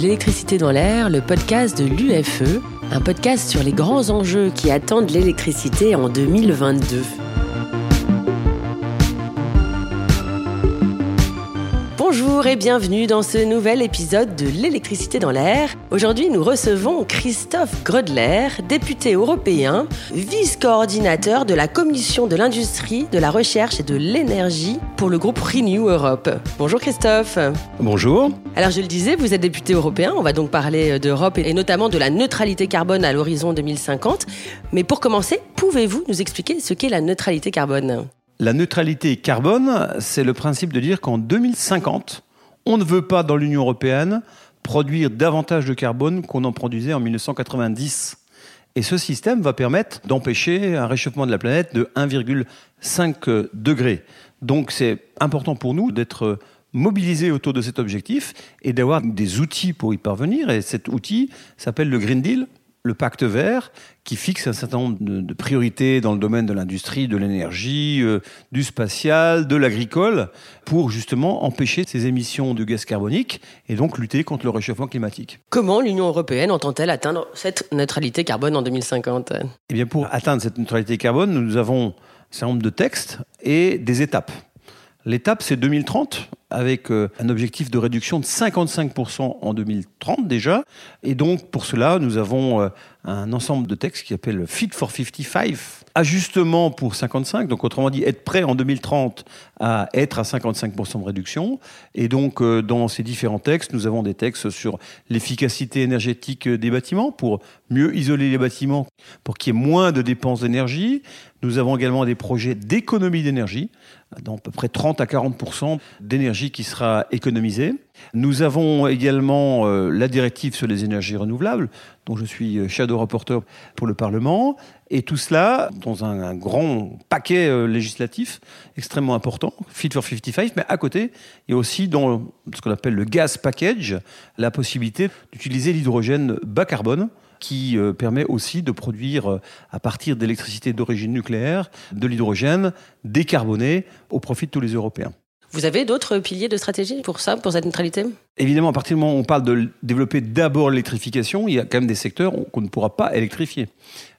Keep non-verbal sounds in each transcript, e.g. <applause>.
l'électricité dans l'air, le podcast de l'UFE, un podcast sur les grands enjeux qui attendent l'électricité en 2022. Bonjour et bienvenue dans ce nouvel épisode de l'électricité dans l'air. Aujourd'hui, nous recevons Christophe Grödler, député européen, vice-coordinateur de la Commission de l'industrie, de la recherche et de l'énergie pour le groupe Renew Europe. Bonjour Christophe. Bonjour. Alors je le disais, vous êtes député européen, on va donc parler d'Europe et notamment de la neutralité carbone à l'horizon 2050. Mais pour commencer, pouvez-vous nous expliquer ce qu'est la neutralité carbone? La neutralité carbone, c'est le principe de dire qu'en 2050, on ne veut pas dans l'Union européenne produire davantage de carbone qu'on en produisait en 1990. Et ce système va permettre d'empêcher un réchauffement de la planète de 1,5 degré. Donc c'est important pour nous d'être mobilisés autour de cet objectif et d'avoir des outils pour y parvenir. Et cet outil s'appelle le Green Deal le pacte vert qui fixe un certain nombre de, priorités dans le domaine de l'industrie, de l'énergie, euh, du spatial, de l'agricole, pour justement empêcher ces émissions de gaz carbonique et donc lutter contre le réchauffement climatique. Comment l'Union européenne entend-elle atteindre cette neutralité carbone en 2050 Eh bien, pour atteindre cette neutralité carbone, nous avons un certain nombre de textes et des étapes. L'étape, c'est 2030, avec euh, un objectif de réduction de 55% en 2030 déjà. Et donc, pour cela, nous avons euh, un ensemble de textes qui s'appelle Fit for 55, ajustement pour 55, donc autrement dit, être prêt en 2030 à être à 55% de réduction. Et donc, euh, dans ces différents textes, nous avons des textes sur l'efficacité énergétique des bâtiments pour mieux isoler les bâtiments, pour qu'il y ait moins de dépenses d'énergie. Nous avons également des projets d'économie d'énergie dans à peu près 30 à 40 d'énergie qui sera économisée. Nous avons également euh, la directive sur les énergies renouvelables, dont je suis euh, shadow rapporteur pour le Parlement, et tout cela dans un, grand paquet euh, législatif extrêmement important, Fit for 55, mais à côté, il y a aussi dans ce qu'on appelle le gas package, la possibilité d'utiliser l'hydrogène bas carbone qui euh, permet aussi de produire euh, à partir d'électricité d'origine nucléaire de l'hydrogène décarboné au profit de tous les Européens. Vous avez d'autres piliers de stratégie pour ça, pour cette neutralité? Évidemment, à partir du moment où on parle de développer d'abord l'électrification, il y a quand même des secteurs qu'on ne pourra pas électrifier.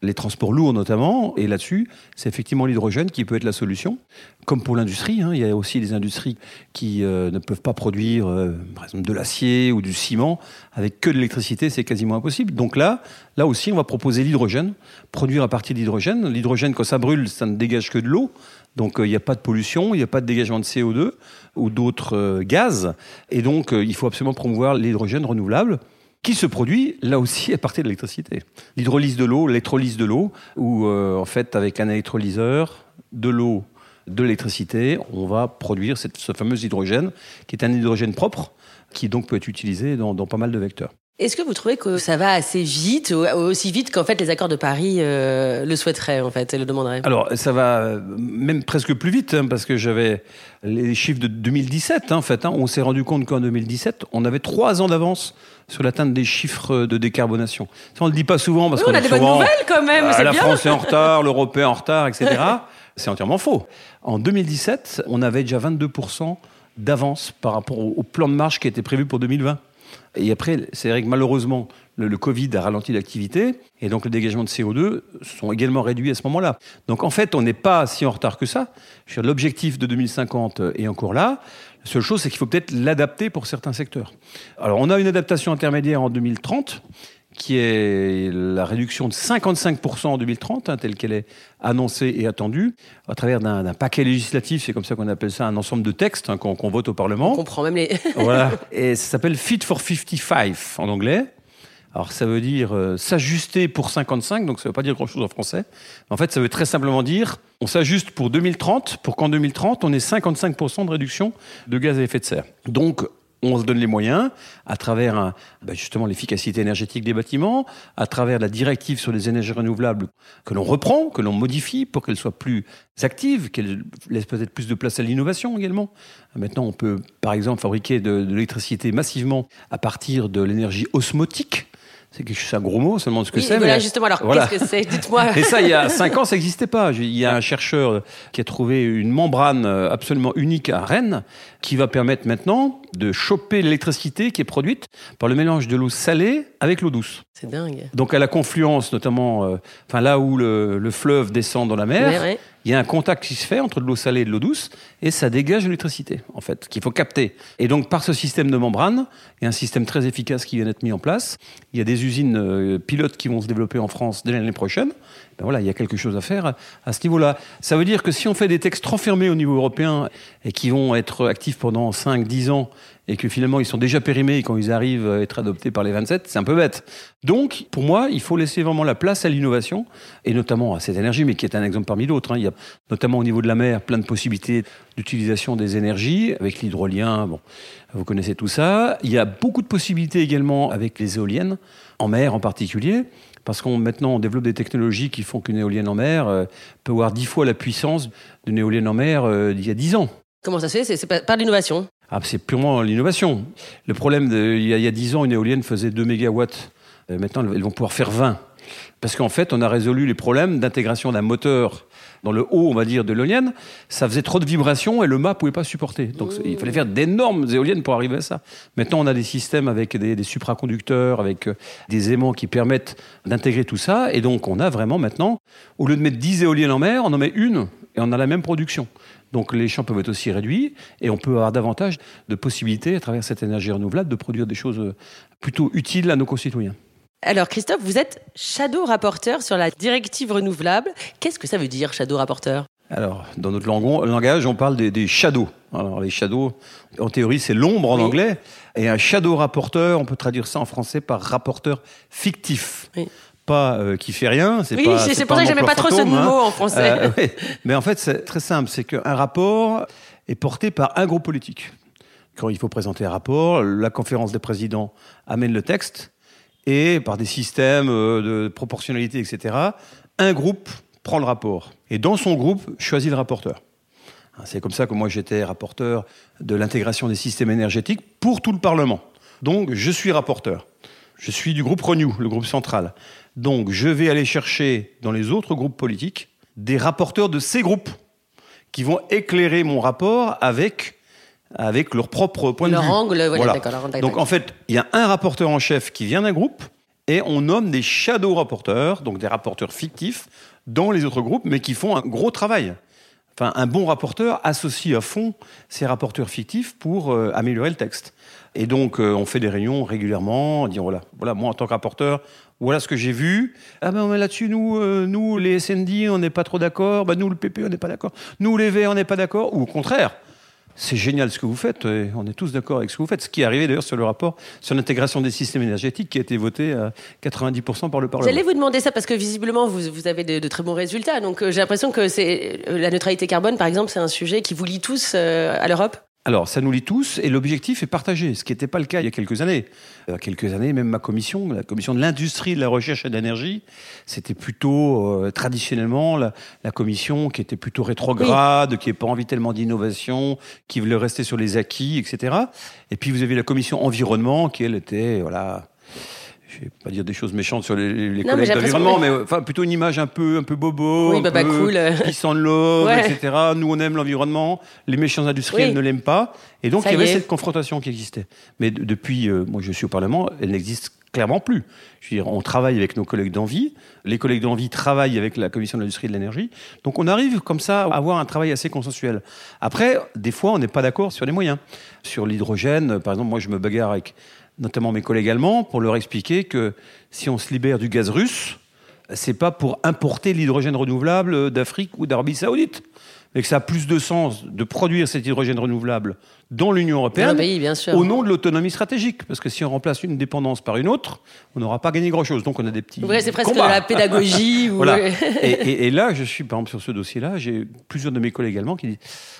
Les transports lourds notamment, et là-dessus, c'est effectivement l'hydrogène qui peut être la solution. Comme pour l'industrie, hein, il y a aussi des industries qui euh, ne peuvent pas produire, euh, par exemple, de l'acier ou du ciment avec que de l'électricité, c'est quasiment impossible. Donc là, là aussi, on va proposer l'hydrogène, produire à partir d'hydrogène. L'hydrogène, quand ça brûle, ça ne dégage que de l'eau. Donc euh, il n'y a pas de pollution, il n'y a pas de dégagement de CO2 ou d'autres euh, gaz. Et donc euh, il faut absolument promouvoir l'hydrogène renouvelable qui se produit là aussi à partir de l'électricité. L'hydrolyse de l'eau, l'électrolyse de l'eau, où en fait avec un électrolyseur, de l'eau, de l'électricité, on va produire ce fameux hydrogène, qui est un hydrogène propre, qui donc peut être utilisé dans pas mal de vecteurs. Est-ce que vous trouvez que ça va assez vite, aussi vite qu'en fait les accords de Paris euh, le souhaiteraient en fait et le demanderaient? Alors ça va euh, même presque plus vite hein, parce que j'avais les chiffres de 2017 hein, en fait. Hein. on s'est rendu compte qu'en 2017 on avait trois ans d'avance sur l'atteinte des chiffres de décarbonation. Ça on le dit pas souvent parce qu'on a des bonnes nouvelles quand même. Euh, la France est en retard, <laughs> l'Europe est en retard, etc. C'est entièrement faux. En 2017 on avait déjà 22% d'avance par rapport au plan de marche qui était prévu pour 2020. Et après, c'est vrai que malheureusement, le, Covid a ralenti l'activité et donc le dégagement de CO2 sont également réduits à ce moment-là. Donc en fait, on n'est pas si en retard que ça. L'objectif de 2050 est encore là. La seule chose, c'est qu'il faut peut-être l'adapter pour certains secteurs. Alors on a une adaptation intermédiaire en 2030 qui est la réduction de 55% en 2030, hein, telle qu'elle est annoncée et attendue, à travers d'un paquet législatif, c'est comme ça qu'on appelle ça, un ensemble de textes hein, qu'on vote au Parlement. On comprend même les... <laughs> voilà. Et ça s'appelle Fit for 55 en anglais. Alors ça veut dire euh, s'ajuster pour 55, donc ça ne veut pas dire grand-chose en français. En fait, ça veut très simplement dire on s'ajuste pour 2030, pour qu'en 2030, on ait 55% de réduction de gaz à effet de serre. Donc on se donne les moyens à travers bah, justement l'efficacité énergétique des bâtiments, à travers la directive sur les énergies renouvelables que l'on reprend, que l'on modifie pour qu'elle soit plus active, qu'elle laisse peut-être plus de place à l'innovation également. Maintenant, on peut par exemple fabriquer de l'électricité massivement à partir de l'énergie osmotique c'est un gros mot seulement ce que Oui, c'est. voilà, mais- justement, alors voilà. qu'est-ce que c'est? Dites-moi. Et ça, il y a 5 ans, ça n'existait pas. Il y a un chercheur qui a trouvé une membrane euh, absolument unique à Rennes qui va permettre maintenant de choper l'électricité qui est produite par le mélange de l'eau salée avec l'eau douce. C'est dingue. Donc à la confluence, notamment, euh, enfin là où le, le fleuve descend dans la mer, ouais. Il y a un contact qui se fait entre de l'eau salée et de l'eau douce, et ça dégage l'électricité, en fait, qu'il faut capter. Et donc, par ce système de membrane, il y a un système très efficace qui vient d'être mis en place. Il y a des usines euh, pilotes qui vont se développer en France dès l'année prochaine. Ben voilà, il y a quelque chose à faire à ce niveau-là. Ça veut dire que si on fait des textes trop fermés au niveau européen et qui vont être actifs pendant 5, 10 ans, et que finalement ils sont déjà périmés quand ils arrivent à être adoptés par les 27, c'est un peu bête. Donc, pour moi, il faut laisser vraiment la place à l'innovation, et notamment à cette énergie, mais qui est un exemple parmi d'autres. hein. Il y a notamment au niveau de la mer plein de possibilités d'utilisation des énergies, avec l'hydrolien, bon, vous connaissez tout ça. Il y a beaucoup de possibilités également avec les éoliennes, en mer en particulier, parce qu'on maintenant on développe des technologies qui font qu'une éolienne en mer euh, peut avoir dix fois la puissance d'une éolienne en mer euh, d'il y a dix ans. Comment ça se fait? C'est pas par l'innovation? Ah, c'est purement l'innovation. Le problème, de, il, y a, il y a 10 ans, une éolienne faisait 2 mégawatts. Euh, maintenant, elles vont pouvoir faire 20. Parce qu'en fait, on a résolu les problèmes d'intégration d'un moteur dans le haut, on va dire, de l'éolienne. Ça faisait trop de vibrations et le mât ne pouvait pas supporter. Donc, il fallait faire d'énormes éoliennes pour arriver à ça. Maintenant, on a des systèmes avec des, des supraconducteurs, avec euh, des aimants qui permettent d'intégrer tout ça. Et donc, on a vraiment maintenant, au lieu de mettre 10 éoliennes en mer, on en met une et on a la même production. Donc les champs peuvent être aussi réduits et on peut avoir davantage de possibilités à travers cette énergie renouvelable de produire des choses euh, plutôt utiles à nos concitoyens. Alors Christophe, vous êtes shadow rapporteur sur la directive renouvelable. Qu'est-ce que ça veut dire shadow rapporteur? Alors, dans notre langage, on parle des, des shadows. Alors, les shadows, en théorie, c'est l'ombre en Oui. anglais. Et un shadow rapporteur, on peut traduire ça en français par rapporteur fictif. Oui. Pas euh, qui fait rien. C'est Oui, pas, c'est c'est pour ça que j'aimais pas trop ce hein. mot en français. Euh, ouais. Mais en fait, c'est très simple. C'est qu'un rapport est porté par un groupe politique. Quand il faut présenter un rapport, la conférence des présidents amène le texte et par des systèmes euh, de proportionnalité, etc., un groupe prend le rapport. Et dans son groupe, choisit le rapporteur. Hein, C'est comme ça que moi j'étais rapporteur de l'intégration des systèmes énergétiques pour tout le Parlement. Donc je suis rapporteur. Je suis du groupe Renew, le groupe central. Donc je vais aller chercher dans les autres groupes politiques des rapporteurs de ces groupes qui vont éclairer mon rapport avec, avec leur propre point Leur de vue. angle, voilà, Voilà. d'accord, leur angle, Donc en fait, il y a un rapporteur en chef qui vient d'un groupe et on nomme des shadow rapporteurs, donc des rapporteurs fictifs dans les autres groupes, mais qui font un gros travail. Enfin, un bon rapporteur associe à fond ces rapporteurs fictifs pour euh, améliorer le texte. Et donc, euh, on fait des réunions régulièrement, on dit voilà, voilà, moi en tant que rapporteur, voilà ce que j'ai vu. Ah ben là-dessus, nous, euh, nous les SND, on n'est pas trop d'accord. Ben, nous, le PP, on n'est pas d'accord. Nous, les Verts, on n'est pas d'accord. Ou au contraire, c'est génial ce que vous faites. et on est tous d'accord avec ce que vous faites. Ce qui est arrivé d'ailleurs sur le rapport sur l'intégration des systèmes énergétiques qui a été voté à 90% par le Parlement. J'allais vous demander ça parce que visiblement vous, vous avez de, très bons résultats. Donc euh, j'ai l'impression que c'est euh, la neutralité carbone, par exemple, c'est un sujet qui vous lie tous euh, à l'Europe? Alors, ça nous lie tous et l'objectif est partagé, ce qui n'était pas le cas il y a quelques années. Il y a quelques années, même ma commission, la commission de l'industrie, de la recherche et de l'énergie, c'était plutôt euh, traditionnellement la, la commission qui était plutôt rétrograde, qui n'avait pas envie tellement d'innovation, qui voulait rester sur les acquis, etc. Et puis vous avez la commission environnement qui, elle, était, voilà, je vais pas dire des choses méchantes sur les, les mais collègues d'environnement, mais enfin plutôt une image un peu, un peu bobo, Oui, un baba peu cool. <laughs> peace and love, Ouais. etc. Nous, on aime l'environnement, les méchants industriels Oui. ne l'aiment pas. Et donc, Ça il y y avait cette confrontation qui existait. Mais de- depuis, euh, moi, je suis au Parlement, elle n'existe clairement plus. Je veux dire, on travaille avec nos collègues d'Envie. Les collègues d'Envie travaillent avec la Commission de l'industrie et de l'énergie. Donc, on arrive comme ça à avoir un travail assez consensuel. Après, des fois, on n'est pas d'accord sur les moyens. Sur l'hydrogène, par exemple, moi, je me bagarre avec notamment mes collègues allemands pour leur expliquer que si on se libère du gaz russe, c'est pas pour importer l'hydrogène renouvelable d'Afrique ou d'Arabie Saoudite, mais que ça a plus de sens de produire cet hydrogène renouvelable dans l'Union européenne un pays, bien sûr. au nom de l'autonomie stratégique. Parce que si on remplace une dépendance par une autre, on n'aura pas gagné grand-chose. Donc on a des petits. Ouais, c'est presque de combats. la pédagogie. <laughs> ou- Voilà. et, et- et là, je suis, par exemple, sur ce dossier-là, j'ai plusieurs de mes collègues allemands qui disent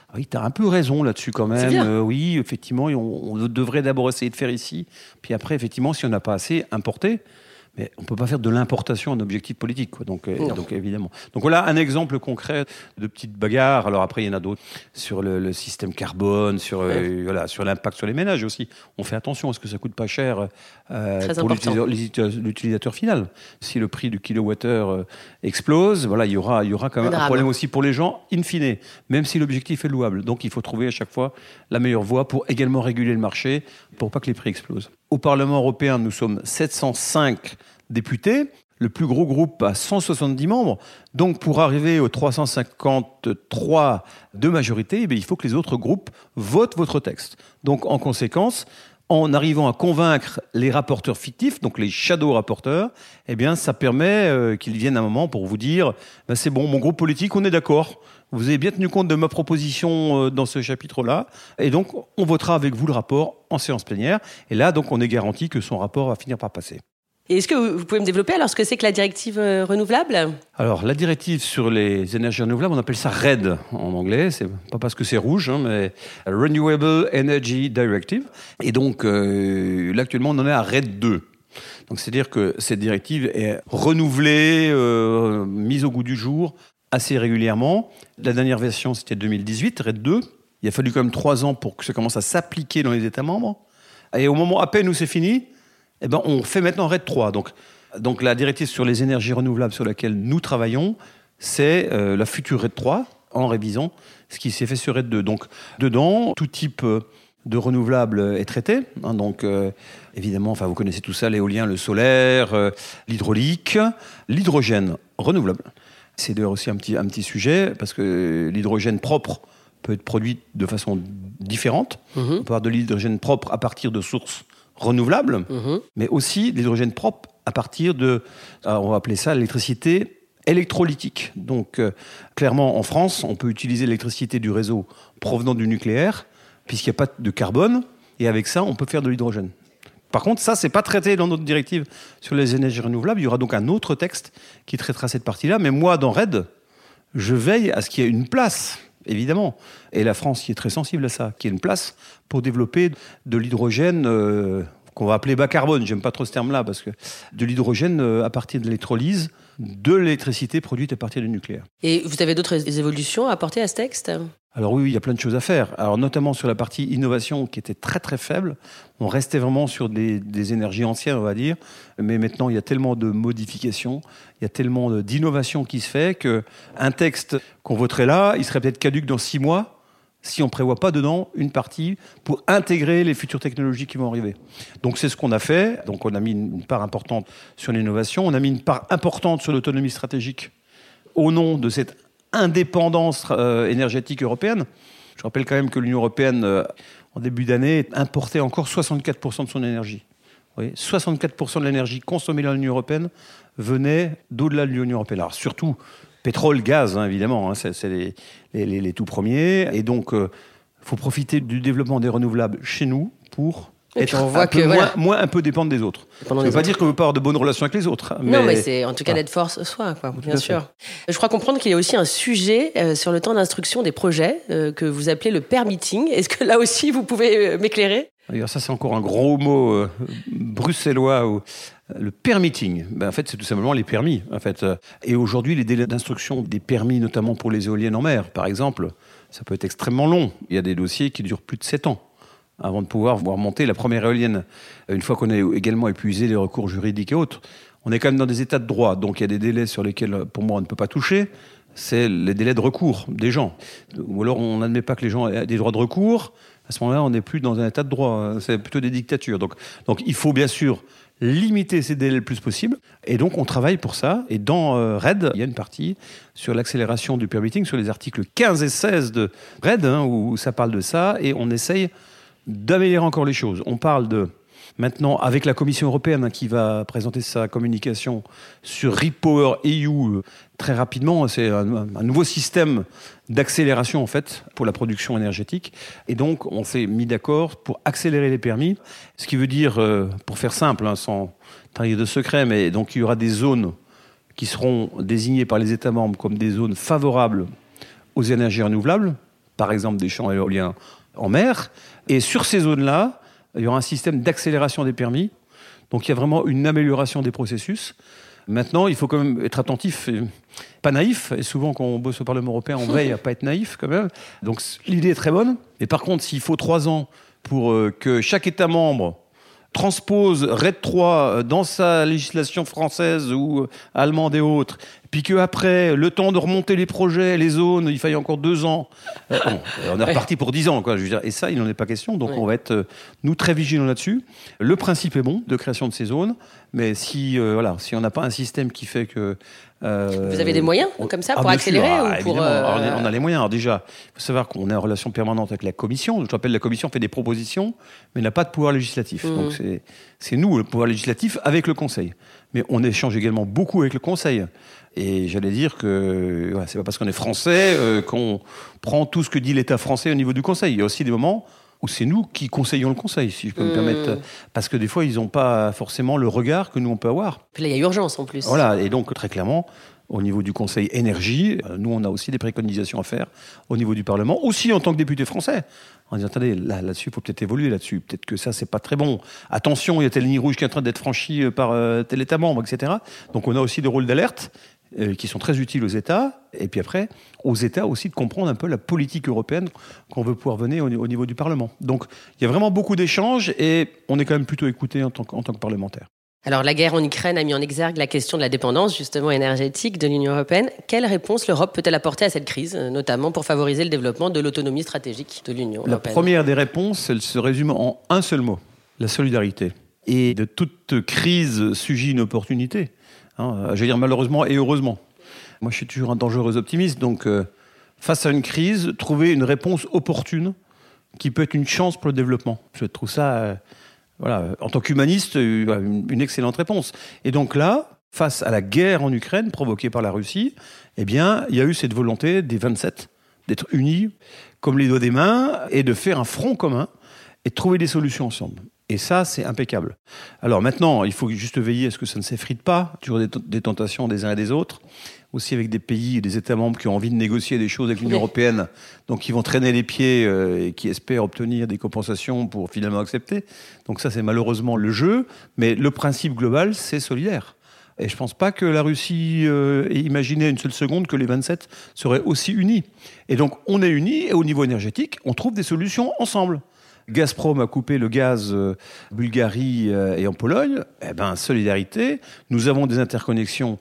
ah Oui, tu as un peu raison là-dessus quand même. Euh, oui, effectivement, on, on devrait d'abord essayer de faire ici. Puis après, effectivement, si on n'a pas assez, importer. Mais on ne peut pas faire de l'importation un objectif politique. Quoi. Donc, euh, donc, évidemment. Donc voilà un exemple concret de petite bagarre. Alors après, il y en a d'autres sur le, système carbone, sur, euh, voilà, sur l'impact sur les ménages aussi. On fait attention à ce que ça coûte pas cher euh, pour l'utilisateur final. Si le prix du kilowattheure explose, voilà, il y aura, il y aura quand même un, problème aussi pour les gens, in fine, même si l'objectif est louable. Donc il faut trouver à chaque fois la meilleure voie pour également réguler le marché, pour pas que les prix explosent. Au Parlement européen, nous sommes 705 députés. Le plus gros groupe a 170 membres. Donc, pour arriver aux 353 de majorité, eh il faut que les autres groupes votent votre texte. Donc, en conséquence, en arrivant à convaincre les rapporteurs fictifs, donc les shadow rapporteurs, eh bien, ça permet euh, qu'ils viennent un moment pour vous dire, ben, c'est bon, mon groupe politique, on est d'accord. Vous avez bien tenu compte de ma proposition euh, dans ce chapitre-là, et donc on votera avec vous le rapport en séance plénière. Et là, donc, on est garanti que son rapport va finir par passer est-ce que vous pouvez me développer alors ce que c'est que la directive euh, renouvelable? Alors la directive sur les énergies renouvelables, on appelle ça RED en anglais. C'est pas parce que c'est rouge, hein, mais Renewable Energy Directive. Et donc euh, là actuellement on en est à RED 2. Donc c'est-à-dire que cette directive est renouvelée, euh, mise au goût du jour assez régulièrement. La dernière version c'était 2018, RED 2. Il a fallu quand même trois ans pour que ça commence à s'appliquer dans les États membres. Et au moment à peine où c'est fini, eh ben, on fait maintenant RED 3. Donc, donc la directive sur les énergies renouvelables sur laquelle nous travaillons, c'est euh, la future RED 3 en révisant ce qui s'est fait sur RED 2. Donc dedans, tout type euh, de renouvelables est traité. Hein. donc euh, évidemment, enfin vous connaissez tout ça, l'éolien, le solaire, l'hydraulique, l'hydrogène renouvelable. C'est d'ailleurs aussi un petit, un petit sujet parce que l'hydrogène propre peut être produit de façon différente. Mm-hmm. On peut avoir de l'hydrogène propre à partir de sources renouvelable, mhm. mais aussi l'hydrogène propre à partir de, on va appeler ça l'électricité électrolytique. Donc, euh, clairement, en France, on peut utiliser l'électricité du réseau provenant du nucléaire, puisqu'il n'y a pas de carbone, et avec ça, on peut faire de l'hydrogène. Par contre, ça, c'est pas traité dans notre directive sur les énergies renouvelables. Il y aura donc un autre texte qui traitera cette partie-là. Mais moi, dans RED, je veille à ce qu'il y ait une place évidemment. Et la France qui est très sensible à ça, qui a une place pour développer de l'hydrogène euh, qu'on va appeler bas carbone. J'aime pas trop ce terme-là parce que de l'hydrogène euh, à partir de l'électrolyse de l'électricité produite à partir du nucléaire. Et vous avez d'autres évolutions à apporter à ce texte? Alors oui, il y a plein de choses à faire. Alors notamment sur la partie innovation qui était très très faible. On restait vraiment sur des, des énergies anciennes, on va dire. Mais maintenant, il y a tellement de modifications, il y a tellement d'innovations qui se fait que un texte qu'on voterait là, il serait peut-être caduque dans six mois si on ne prévoit pas dedans une partie pour intégrer les futures technologies qui vont arriver. Donc c'est ce qu'on a fait. Donc on a mis une part importante sur l'innovation, on a mis une part importante sur l'autonomie stratégique au nom de cette indépendance euh, énergétique européenne. Je rappelle quand même que l'Union européenne, euh, en début d'année, importait encore 64% de son énergie. Oui, 64% de l'énergie consommée dans l'Union européenne venait d'au-delà de l'Union européenne. Alors surtout pétrole, gaz, hein, évidemment, hein, c'est les, les, tout premiers. Et donc, il euh, faut profiter du développement des renouvelables chez nous pour être on voit un, peu moins, un peu dépendre des autres. Ça ne veut pas dire qu'on veut pas avoir de bonnes relations avec les autres. Mais... Non, mais c'est en tout cas d'être force soi, quoi, bien sûr. Je crois comprendre qu'il y a aussi un sujet euh, sur le temps d'instruction des projets euh, que vous appelez le permitting. Est-ce que là aussi vous pouvez m'éclairer? D'ailleurs, ça c'est encore un gros mot bruxellois. Ou le permitting, ben en fait, c'est tout simplement les permis. En fait. Et aujourd'hui, les délais d'instruction des permis, notamment pour les éoliennes en mer, par exemple, ça peut être extrêmement long. Il y a des dossiers qui durent plus de 7 ans avant de pouvoir voir monter la première éolienne. Une fois qu'on a également épuisé les recours juridiques et autres, on est quand même dans des états de droit. Donc il y a des délais sur lesquels, pour moi, on ne peut pas toucher. C'est les délais de recours des gens. Ou alors on n'admet pas que les gens aient des droits de recours. À ce moment-là, on n'est plus dans un état de droit. C'est plutôt des dictatures. Donc, donc il faut bien sûr limiter ces délais le plus possible. Et donc, on travaille pour ça. Et dans euh, RED, il y a une partie sur l'accélération du permitting, sur les articles 15 et 16 de RED, hein, où ça parle de ça. Et on essaye d'améliorer encore les choses. On parle de Maintenant, avec la Commission européenne hein, qui va présenter sa communication sur Repower EU euh, très rapidement, c'est un, nouveau système d'accélération en fait pour la production énergétique. Et donc, on s'est mis d'accord pour accélérer les permis, ce qui veut dire, euh, pour faire simple, hein, sans trahir de secret, mais donc il y aura des zones qui seront désignées par les États membres comme des zones favorables aux énergies renouvelables, par exemple des champs éoliens en mer. Et sur ces zones-là, il y aura un système d'accélération des permis. Donc il y a vraiment une amélioration des processus. Maintenant, il faut quand même être attentif, pas naïf. Et souvent, quand on bosse au Parlement européen, on veille à pas être naïf quand même. Donc l'idée est très bonne. Et par contre, s'il faut trois ans pour euh, que chaque État membre transpose RED 3 dans sa législation française ou allemande et autres, puis qu'après, le temps de remonter les projets, les zones, il faille encore deux ans. Euh, on est <laughs> reparti pour dix ans, quoi. Je veux dire. Et ça, il n'en est pas question. Donc, on va être, euh, nous, très vigilants là-dessus. Le principe est bon de création de ces zones, mais si, euh, voilà, si on n'a pas un système qui fait que Vous avez des moyens comme ça pour ah, accélérer ah, ou pour, on, a, on a les moyens. Alors déjà, il faut savoir qu'on est en relation permanente avec la Commission. Je rappelle, la Commission fait des propositions, mais n'a pas de pouvoir législatif. Mmh. Donc c'est nous, le pouvoir législatif, avec le Conseil. Mais on échange également beaucoup avec le Conseil. Et j'allais dire que voilà, c'est pas parce qu'on est français euh, qu'on prend tout ce que dit l'État français au niveau du Conseil. Il y a aussi des moments où c'est nous qui conseillons le Conseil, si je peux me permettre. Parce que des fois, ils n'ont pas forcément le regard que nous, on peut avoir. Puis là, il y a urgence en plus. Voilà, et donc très clairement, au niveau du Conseil énergie, euh, nous, on a aussi des préconisations à faire au niveau du Parlement, aussi en tant que député français. En disant, attendez, là, là-dessus, il faut peut-être évoluer là-dessus. Peut-être que ça, c'est pas très bon. Attention, il y a telle ligne rouge qui est en train d'être franchie euh, par euh, tel État membre, etc. Donc, on a aussi des rôles d'alerte euh, qui sont très utiles aux États. Et puis après, aux États aussi de comprendre un peu la politique européenne qu'on veut pouvoir venir au, au niveau du Parlement. Donc, il y a vraiment beaucoup d'échanges et on est quand même plutôt écouté en tant que- en tant que parlementaire. Alors, la guerre en Ukraine a mis en exergue la question de la dépendance, justement, énergétique de l'Union européenne. Quelle réponse l'Europe peut-elle apporter à cette crise, euh, notamment pour favoriser le développement de l'autonomie stratégique de l'Union La européenne? première des réponses, elle se résume en un seul mot, la solidarité. Et de toute crise surgit une opportunité. Hein, je veux dire malheureusement et heureusement. Moi, je suis toujours un dangereux optimiste, donc euh, face à une crise, trouver une réponse opportune qui peut être une chance pour le développement. Je trouve ça, euh, voilà, en tant qu'humaniste, euh, une excellente réponse. Et donc là, face à la guerre en Ukraine provoquée par la Russie, eh bien, il y a eu cette volonté des 27 d'être unis comme les doigts des mains et de faire un front commun et de trouver des solutions ensemble. Et ça, c'est impeccable. Alors maintenant, il faut juste veiller à ce que ça ne s'effrite pas, toujours des, des tentations des uns et des autres, aussi avec des pays et des États membres qui ont envie de négocier des choses avec l'Union Oui. européenne, donc qui vont traîner les pieds euh, et qui espèrent obtenir des compensations pour finalement accepter. Donc ça, c'est malheureusement le jeu, mais le principe global, c'est solidaire. Et je ne pense pas que la Russie euh, ait imaginé une seule seconde que les 27 seraient aussi unis. Et donc, on est unis et au niveau énergétique, on trouve des solutions ensemble. Gazprom a coupé le gaz euh, Bulgarie euh, et en Pologne. Eh ben, solidarité. Nous avons des interconnexions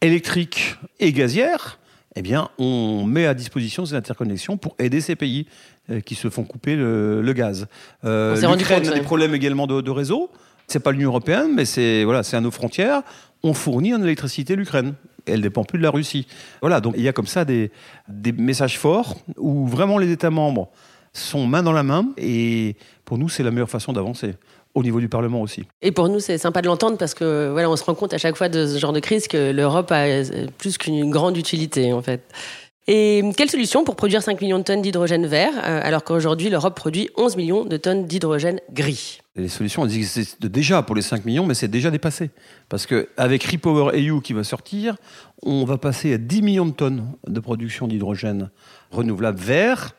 électriques et gazières. Eh bien, on met à disposition ces interconnexions pour aider ces pays euh, qui se font couper le, le gaz. L'Ukraine a des problèmes également de, de réseau. C'est pas l'Union européenne, mais c'est voilà, c'est à nos frontières. On fournit en électricité l'Ukraine. Elle dépend plus de la Russie. Voilà, donc il y a comme ça des, des messages forts où vraiment les États membres sont main dans la main. Et pour nous, c'est la meilleure façon d'avancer. Au niveau du Parlement aussi. Et pour nous, c'est sympa de l'entendre parce que voilà, on se rend compte à chaque fois de ce genre de crise que l'Europe a euh, plus qu'une grande utilité en fait. Et quelle solution pour produire 5 millions de tonnes d'hydrogène vert euh, alors qu'aujourd'hui l'Europe produit 11 millions de tonnes d'hydrogène gris? Les solutions elles existent déjà pour les 5 millions, mais c'est déjà dépassé. Parce qu'avec Repower EU qui va sortir, on va passer à 10 millions de tonnes de production d'hydrogène renouvelable vert.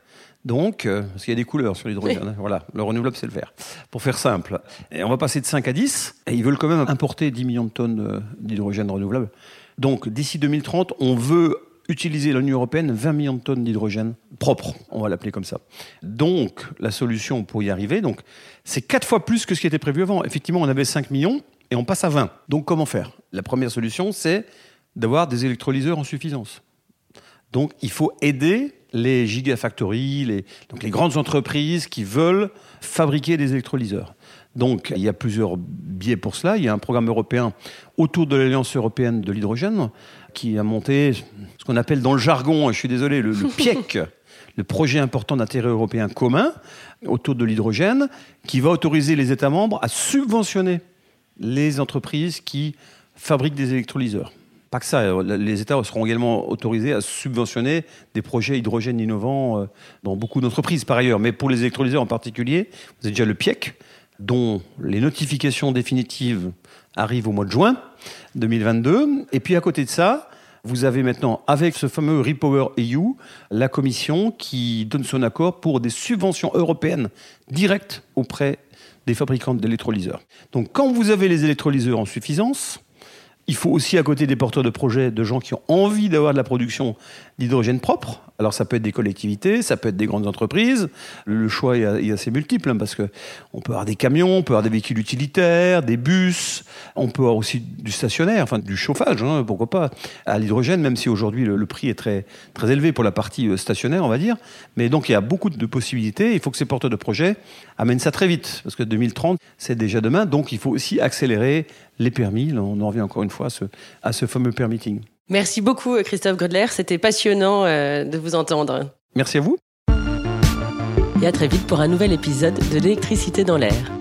Donc, euh, parce qu'il y a des couleurs sur l'hydrogène. Voilà, le renouvelable, c'est le vert. Pour faire simple. Et on va passer de 5 à 10. Et ils veulent quand même importer 10 millions de tonnes euh, d'hydrogène renouvelable. Donc, d'ici 2030, on veut utiliser l'Union européenne 20 millions de tonnes d'hydrogène propre, on va l'appeler comme ça. Donc, la solution pour y arriver, donc, c'est quatre fois plus que ce qui était prévu avant. Effectivement, on avait 5 millions et on passe à 20. Donc, comment faire? La première solution, c'est d'avoir des électrolyseurs en suffisance. Donc, il faut aider les gigafactories, les, donc les grandes entreprises qui veulent fabriquer des électrolyseurs. Donc, il y a plusieurs biais pour cela. Il y a un programme européen autour de l'Alliance européenne de l'hydrogène qui a monté ce qu'on appelle dans le jargon, je suis désolé, le, le <laughs> PIEC, le projet important d'intérêt européen commun autour de l'hydrogène, qui va autoriser les États membres à subventionner les entreprises qui fabriquent des électrolyseurs. Pas que ça, les États seront également autorisés à subventionner des projets hydrogène innovants euh, dans beaucoup d'entreprises par ailleurs. Mais pour les électrolyseurs en particulier, vous avez déjà le PIEC, dont les notifications définitives arrivent au mois de juin 2022. Et puis à côté de ça, vous avez maintenant, avec ce fameux Repower EU, la Commission qui donne son accord pour des subventions européennes directes auprès des fabricants d'électrolyseurs. Donc quand vous avez les électrolyseurs en suffisance, il faut aussi, à côté des porteurs de projets, de gens qui ont envie d'avoir de la production d'hydrogène propre. Alors ça peut être des collectivités, ça peut être des grandes entreprises. Le choix est assez multiple hein, parce que on peut avoir des camions, on peut avoir des véhicules utilitaires, des bus, on peut avoir aussi du stationnaire, enfin du chauffage, hein, pourquoi pas, à l'hydrogène, même si aujourd'hui le, prix est très, très élevé pour la partie euh, stationnaire, on va dire. Mais donc il y a beaucoup de possibilités. Il faut que ces porteurs de projets amènent ça très vite parce que 2030, c'est déjà demain. Donc il faut aussi accélérer les permis. on en revient encore une fois à ce, à ce fameux permitting. Merci beaucoup Christophe Grodler, c'était passionnant euh, de vous entendre. Merci à vous. Et à très vite pour un nouvel épisode de l'électricité dans l'air.